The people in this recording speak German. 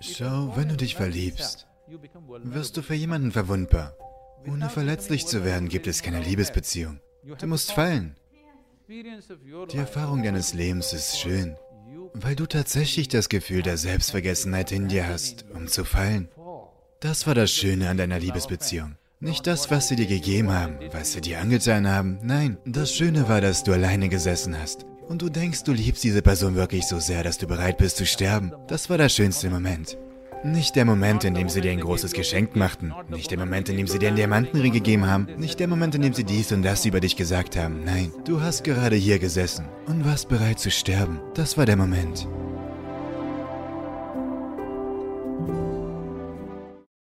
Schau, wenn du dich verliebst, wirst du für jemanden verwundbar. Ohne verletzlich zu werden, gibt es keine Liebesbeziehung. Du musst fallen. Die Erfahrung deines Lebens ist schön, weil du tatsächlich das Gefühl der Selbstvergessenheit in dir hast, um zu fallen. Das war das Schöne an deiner Liebesbeziehung. Nicht das, was sie dir gegeben haben, was sie dir angetan haben. Nein, das Schöne war, dass du alleine gesessen hast. Und du denkst, du liebst diese Person wirklich so sehr, dass du bereit bist zu sterben. Das war der schönste Moment. Nicht der Moment, in dem sie dir ein großes Geschenk machten. Nicht der Moment, in dem sie dir einen Diamantenring gegeben haben. Nicht der Moment, in dem sie dies und das über dich gesagt haben. Nein, du hast gerade hier gesessen und warst bereit zu sterben. Das war der Moment.